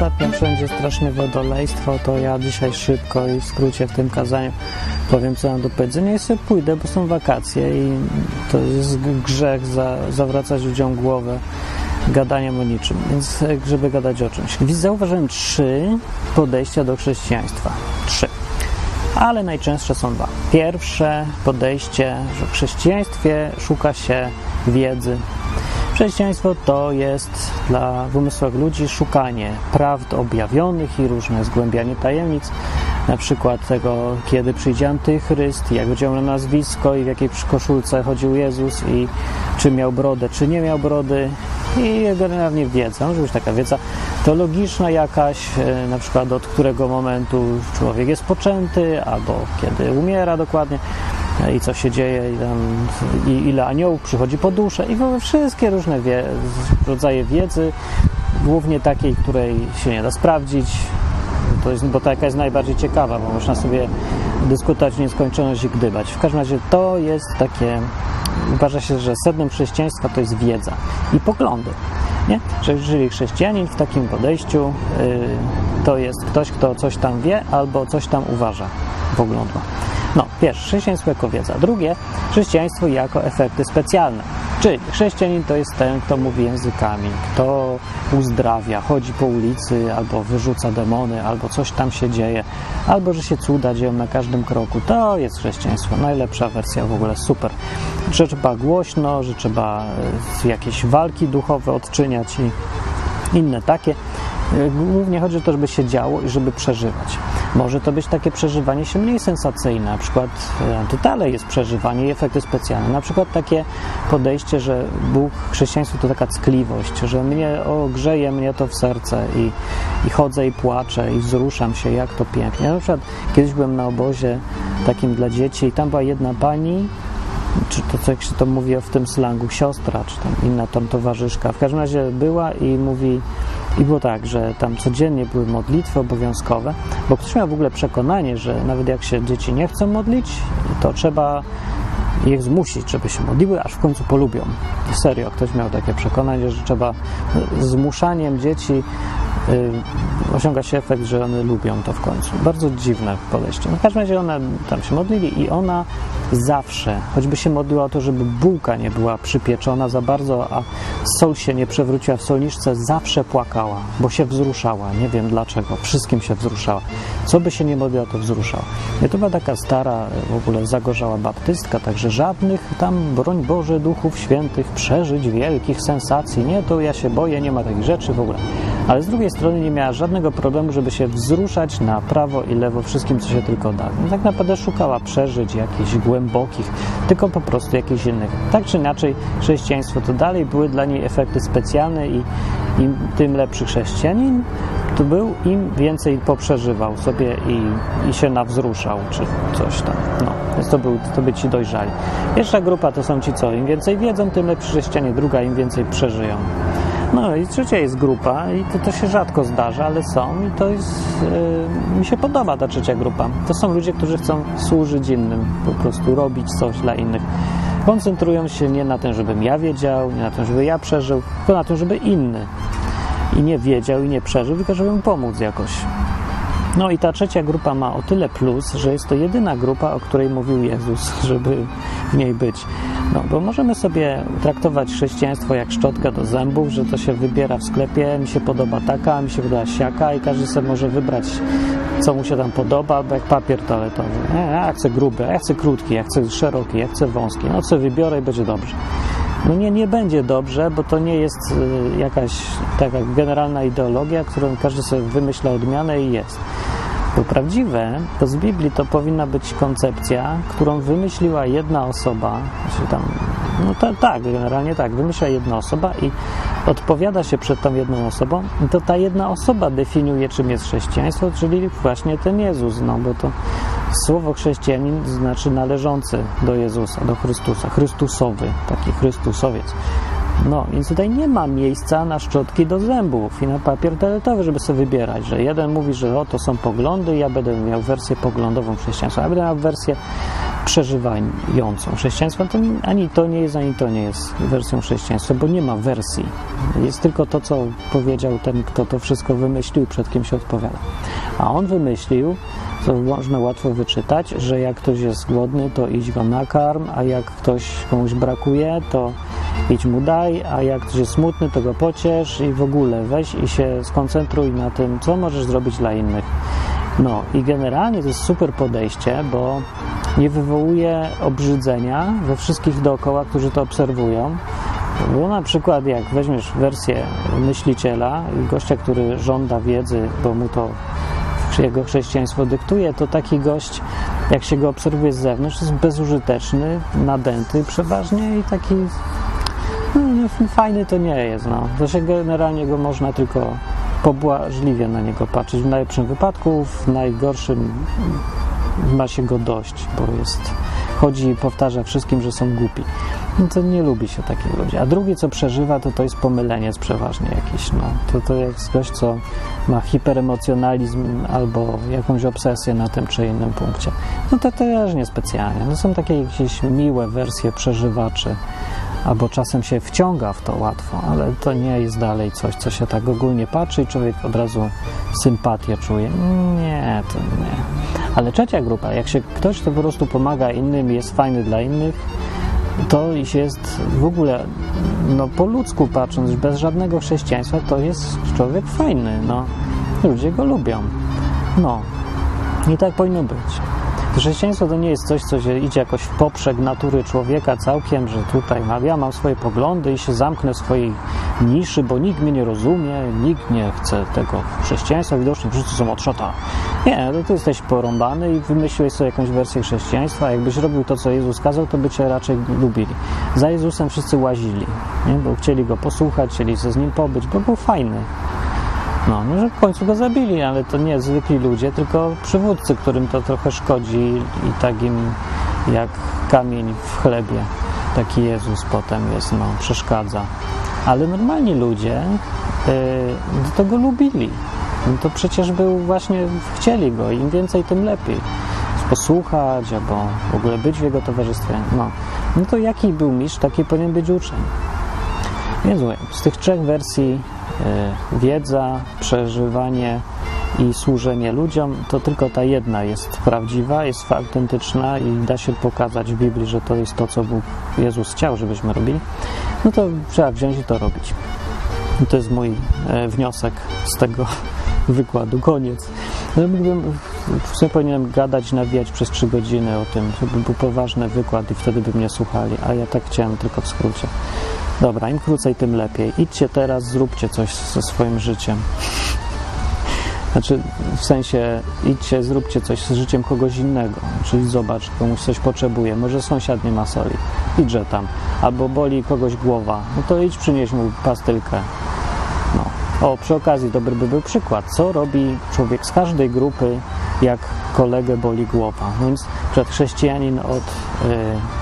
ostatnio wszędzie straszne wodolejstwo, to ja dzisiaj szybko i w skrócie w tym kazaniu powiem, co mam do powiedzenia i sobie pójdę, bo są wakacje i to jest grzech za, zawracać ludziom głowę gadaniem o niczym, więc żeby gadać o czymś. Więc zauważyłem trzy podejścia do chrześcijaństwa. Trzy. Ale najczęstsze są dwa. Pierwsze podejście, że w chrześcijaństwie szuka się wiedzy. Chrześcijaństwo to jest dla wymysłowych ludzi szukanie prawd objawionych i różne zgłębianie tajemnic, na przykład tego, kiedy przyjdzie antychryst, jak będzie miał nazwisko i w jakiej koszulce chodził Jezus i czy miał brodę, czy nie miał brody. I generalnie wiedza, może być taka wiedza teologiczna jakaś, e, na przykład od którego momentu człowiek jest poczęty, albo kiedy umiera dokładnie i co się dzieje, i, tam, i ile aniołów przychodzi po duszę i wszystkie różne wie, rodzaje wiedzy, głównie takiej, której się nie da sprawdzić, to jest, bo taka jest najbardziej ciekawa, bo można sobie dyskutować w nieskończoność i gdybać. W każdym razie to jest takie, uważa się, że sednem chrześcijaństwa to jest wiedza i poglądy. Nie? Że jeżeli chrześcijanin w takim podejściu yy, to jest ktoś, kto coś tam wie albo coś tam uważa, pogląd ma. No, pierwsze, chrześcijaństwo jako wiedza. Drugie, chrześcijaństwo jako efekty specjalne. Czyli chrześcijanin to jest ten, kto mówi językami, kto uzdrawia, chodzi po ulicy, albo wyrzuca demony, albo coś tam się dzieje, albo że się cuda dzieją na każdym kroku. To jest chrześcijaństwo. Najlepsza wersja w ogóle, super. Że trzeba głośno, że trzeba e, jakieś walki duchowe odczyniać i inne takie. E, głównie chodzi o to, żeby się działo i żeby przeżywać. Może to być takie przeżywanie się mniej sensacyjne, na przykład to dalej jest przeżywanie i efekty specjalne. Na przykład takie podejście, że Bóg, chrześcijaństwo to taka ckliwość, że mnie ogrzeje mnie to w serce i, i chodzę i płaczę i wzruszam się, jak to pięknie. Na przykład kiedyś byłem na obozie takim dla dzieci i tam była jedna pani, czy to co jak się to mówi w tym slangu, siostra, czy tam inna tam towarzyszka. W każdym razie była i mówi, i było tak, że tam codziennie były modlitwy obowiązkowe, bo ktoś miał w ogóle przekonanie, że nawet jak się dzieci nie chcą modlić, to trzeba ich zmusić, żeby się modliły, aż w końcu polubią. Serio, ktoś miał takie przekonanie, że trzeba zmuszaniem dzieci osiąga się efekt, że one lubią to w końcu. Bardzo dziwne podejście. No w każdym razie one tam się modlili i ona zawsze, choćby się modliła o to, żeby bułka nie była przypieczona za bardzo, a sol się nie przewróciła w solniczce, zawsze płakała, bo się wzruszała. Nie wiem dlaczego. Wszystkim się wzruszała. Co by się nie modliła, to wzruszała. I to była taka stara, w ogóle zagorzała baptystka, także żadnych tam, broń Boże, duchów świętych, przeżyć wielkich sensacji. Nie, to ja się boję, nie ma takich rzeczy w ogóle. Ale z drugiej strony nie miała żadnego problemu, żeby się wzruszać na prawo i lewo wszystkim, co się tylko da. No, tak naprawdę szukała przeżyć jakichś głębokich, tylko po prostu jakichś innych. Tak czy inaczej, chrześcijaństwo to dalej były dla niej efekty specjalne i im tym lepszy chrześcijanin to był, im więcej poprzeżywał sobie i, i się nawzruszał, czy coś tam. No, więc to, był, to by ci dojrzali. Pierwsza grupa to są ci, co im więcej wiedzą, tym lepszy chrześcijanie, druga im więcej przeżyją. No i trzecia jest grupa i to, to się rzadko zdarza, ale są i to jest, yy, mi się podoba ta trzecia grupa. To są ludzie, którzy chcą służyć innym, po prostu robić coś dla innych. Koncentrują się nie na tym, żebym ja wiedział, nie na tym, żeby ja przeżył, tylko na tym, żeby inny i nie wiedział i nie przeżył, tylko żeby mu pomóc jakoś. No i ta trzecia grupa ma o tyle plus, że jest to jedyna grupa, o której mówił Jezus, żeby w niej być. No, bo możemy sobie traktować chrześcijaństwo jak szczotkę do zębów, że to się wybiera w sklepie, mi się podoba taka, mi się podoba siaka i każdy sobie może wybrać, co mu się tam podoba, jak papier toaletowy. Nie, ja chcę gruby, ja chcę krótki, ja chcę szeroki, ja chcę wąski. No co wybiorę i będzie dobrze. No nie, nie będzie dobrze, bo to nie jest y, jakaś taka generalna ideologia, którą każdy sobie wymyśla odmianę i jest. Bo prawdziwe, to z Biblii to powinna być koncepcja, którą wymyśliła jedna osoba, znaczy tam, no tak, generalnie tak, wymyśla jedna osoba i odpowiada się przed tą jedną osobą, i to ta jedna osoba definiuje, czym jest chrześcijaństwo, czyli właśnie ten Jezus, no bo to słowo chrześcijanin znaczy należący do Jezusa, do Chrystusa, Chrystusowy, taki Chrystusowiec. No, więc tutaj nie ma miejsca na szczotki do zębów i na papier toaletowy, żeby sobie wybierać, że jeden mówi, że o, to są poglądy, ja będę miał wersję poglądową chrześcijaństwa, ja będę miał wersję przeżywającą chrześcijaństwo, to ani to nie jest, ani to nie jest wersją chrześcijaństwa, bo nie ma wersji. Jest tylko to, co powiedział ten, kto to wszystko wymyślił, przed kim się odpowiada. A on wymyślił, co można łatwo wyczytać, że jak ktoś jest głodny, to idź go nakarm, a jak ktoś komuś brakuje, to idź mu daj, a jak ktoś jest smutny, to go pociesz i w ogóle weź i się skoncentruj na tym, co możesz zrobić dla innych. No i generalnie to jest super podejście, bo nie wywołuje obrzydzenia we wszystkich dookoła, którzy to obserwują. Bo na przykład jak weźmiesz wersję myśliciela, gościa, który żąda wiedzy, bo mu to jego chrześcijaństwo dyktuje, to taki gość, jak się go obserwuje z zewnątrz, jest bezużyteczny, nadęty przeważnie i taki no, no, fajny to nie jest. No. To się generalnie go można tylko pobłażliwie na niego patrzeć. W najlepszym wypadku, w najgorszym ma się go dość, bo jest, chodzi i powtarza wszystkim, że są głupi. No to nie lubi się takich ludzi. A drugi, co przeżywa, to to jest pomyleniec przeważnie jakiś. No. To, to jest gość, co ma hiperemocjonalizm albo jakąś obsesję na tym czy innym punkcie. No to też niespecjalnie. No są takie jakieś miłe wersje przeżywaczy albo czasem się wciąga w to łatwo, ale to nie jest dalej coś, co się tak ogólnie patrzy i człowiek od razu sympatię czuje. Nie, to nie. Ale trzecia grupa, jak się ktoś to po prostu pomaga innym, jest fajny dla innych, to jest w ogóle, no po ludzku patrząc, bez żadnego chrześcijaństwa, to jest człowiek fajny, no. Ludzie go lubią. No. I tak powinno być. Chrześcijaństwo to nie jest coś, co się idzie jakoś w poprzek natury człowieka całkiem, że tutaj ja mam swoje poglądy i się zamknę w swojej niszy, bo nikt mnie nie rozumie, nikt nie chce tego chrześcijaństwa, widocznie wszyscy są od szota. Nie, to ty jesteś porąbany i wymyśliłeś sobie jakąś wersję chrześcijaństwa, jakbyś robił to, co Jezus kazał, to by cię raczej lubili. Za Jezusem wszyscy łazili, nie? bo chcieli go posłuchać, chcieli ze z nim pobyć, bo był fajny. No, może w końcu go zabili, ale to nie zwykli ludzie, tylko przywódcy, którym to trochę szkodzi i tak im jak kamień w chlebie. Taki Jezus potem jest, no, przeszkadza. Ale normalni ludzie yy, to go lubili. No to przecież był właśnie, chcieli go, im więcej, tym lepiej. Posłuchać albo w ogóle być w jego towarzystwie. No, no to jaki był mistrz, taki powinien być uczeń. Więc z tych trzech wersji wiedza, przeżywanie i służenie ludziom, to tylko ta jedna jest prawdziwa, jest autentyczna i da się pokazać w Biblii, że to jest to, co Bóg, Jezus chciał, żebyśmy robili, no to trzeba wziąć i to robić. I to jest mój e, wniosek z tego wykładu. Koniec. No, mógłbym, w sumie powinienem gadać, nawijać przez trzy godziny o tym, to by był poważny wykład i wtedy by mnie słuchali, a ja tak chciałem tylko w skrócie. Dobra, im krócej, tym lepiej. Idźcie teraz, zróbcie coś ze swoim życiem. Znaczy, w sensie, idźcie, zróbcie coś z życiem kogoś innego. Czyli zobacz, komuś coś potrzebuje. Może sąsiad nie ma soli. Idźże tam. Albo boli kogoś głowa. No to idź przynieś mu pastylkę. No. O, przy okazji, dobry by był przykład. Co robi człowiek z każdej grupy, jak kolegę boli głowa? No więc przed chrześcijanin od... Yy,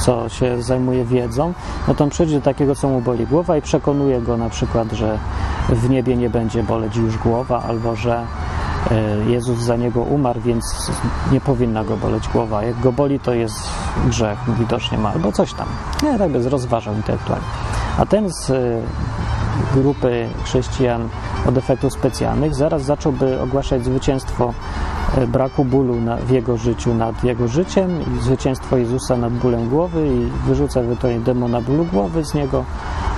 co się zajmuje wiedzą, no to on przyjdzie do takiego, co mu boli głowa i przekonuje go na przykład, że w niebie nie będzie boleć już głowa, albo że e, Jezus za niego umarł, więc nie powinna go boleć głowa. Jak go boli, to jest grzech, widocznie ma, albo coś tam. Nie, tak bez rozważał intelektualnie. A ten z e, grupy chrześcijan od efektów specjalnych zaraz zacząłby ogłaszać zwycięstwo braku bólu na, w jego życiu nad jego życiem i zwycięstwo Jezusa nad bólem głowy i wyrzuca ewentualnie demona bólu głowy z niego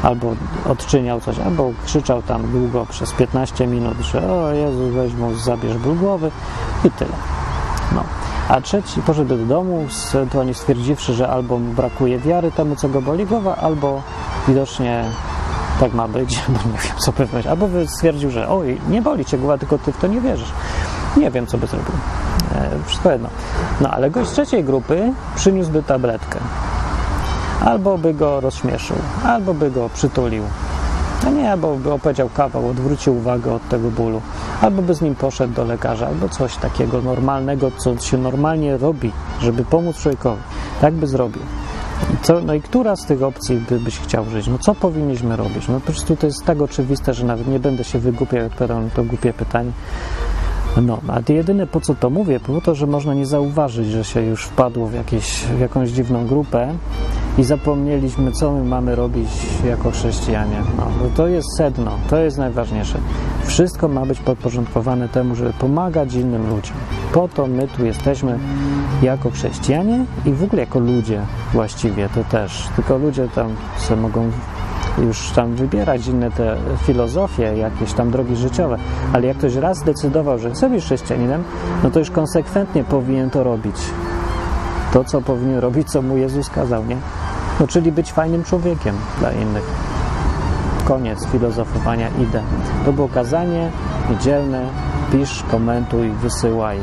albo odczyniał coś, albo krzyczał tam długo przez 15 minut, że o Jezu, weź mu, zabierz ból głowy i tyle. No. A trzeci poszedł do domu, ewentualnie stwierdziwszy, że albo brakuje wiary temu, co go boli głowa, albo widocznie tak ma być, bo nie wiem co pewność, albo stwierdził, że oj, nie boli cię głowa, tylko ty w to nie wierzysz. Nie wiem, co by zrobił. E, wszystko jedno. No ale gość trzeciej grupy przyniósłby tabletkę. Albo by go rozśmieszył, albo by go przytulił. A nie, albo by opowiedział kawał, odwrócił uwagę od tego bólu, albo by z nim poszedł do lekarza, albo coś takiego normalnego, co się normalnie robi, żeby pomóc człowiekowi. Tak by zrobił. Co, no i która z tych opcji by, byś chciał żyć? No co powinniśmy robić? No po prostu to jest tak oczywiste, że nawet nie będę się wygłupiał, odpowiadał na to głupie pytanie. No, a jedyne po co to mówię, po to, że można nie zauważyć, że się już wpadło w, jakieś, w jakąś dziwną grupę i zapomnieliśmy, co my mamy robić jako chrześcijanie. No, to jest sedno, to jest najważniejsze. Wszystko ma być podporządkowane temu, żeby pomagać innym ludziom. Po to my tu jesteśmy jako chrześcijanie i w ogóle jako ludzie właściwie to też. Tylko ludzie tam sobie mogą już tam wybierać inne te filozofie, jakieś tam drogi życiowe, ale jak ktoś raz zdecydował, że chce być chrześcijaninem, no to już konsekwentnie powinien to robić. To, co powinien robić, co mu Jezus kazał, nie? No, czyli być fajnym człowiekiem dla innych. Koniec filozofowania, idę. To było kazanie niedzielne. Pisz, komentuj, wysyłaj.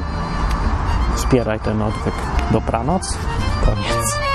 Wspieraj ten odwyk. Dobranoc. Koniec.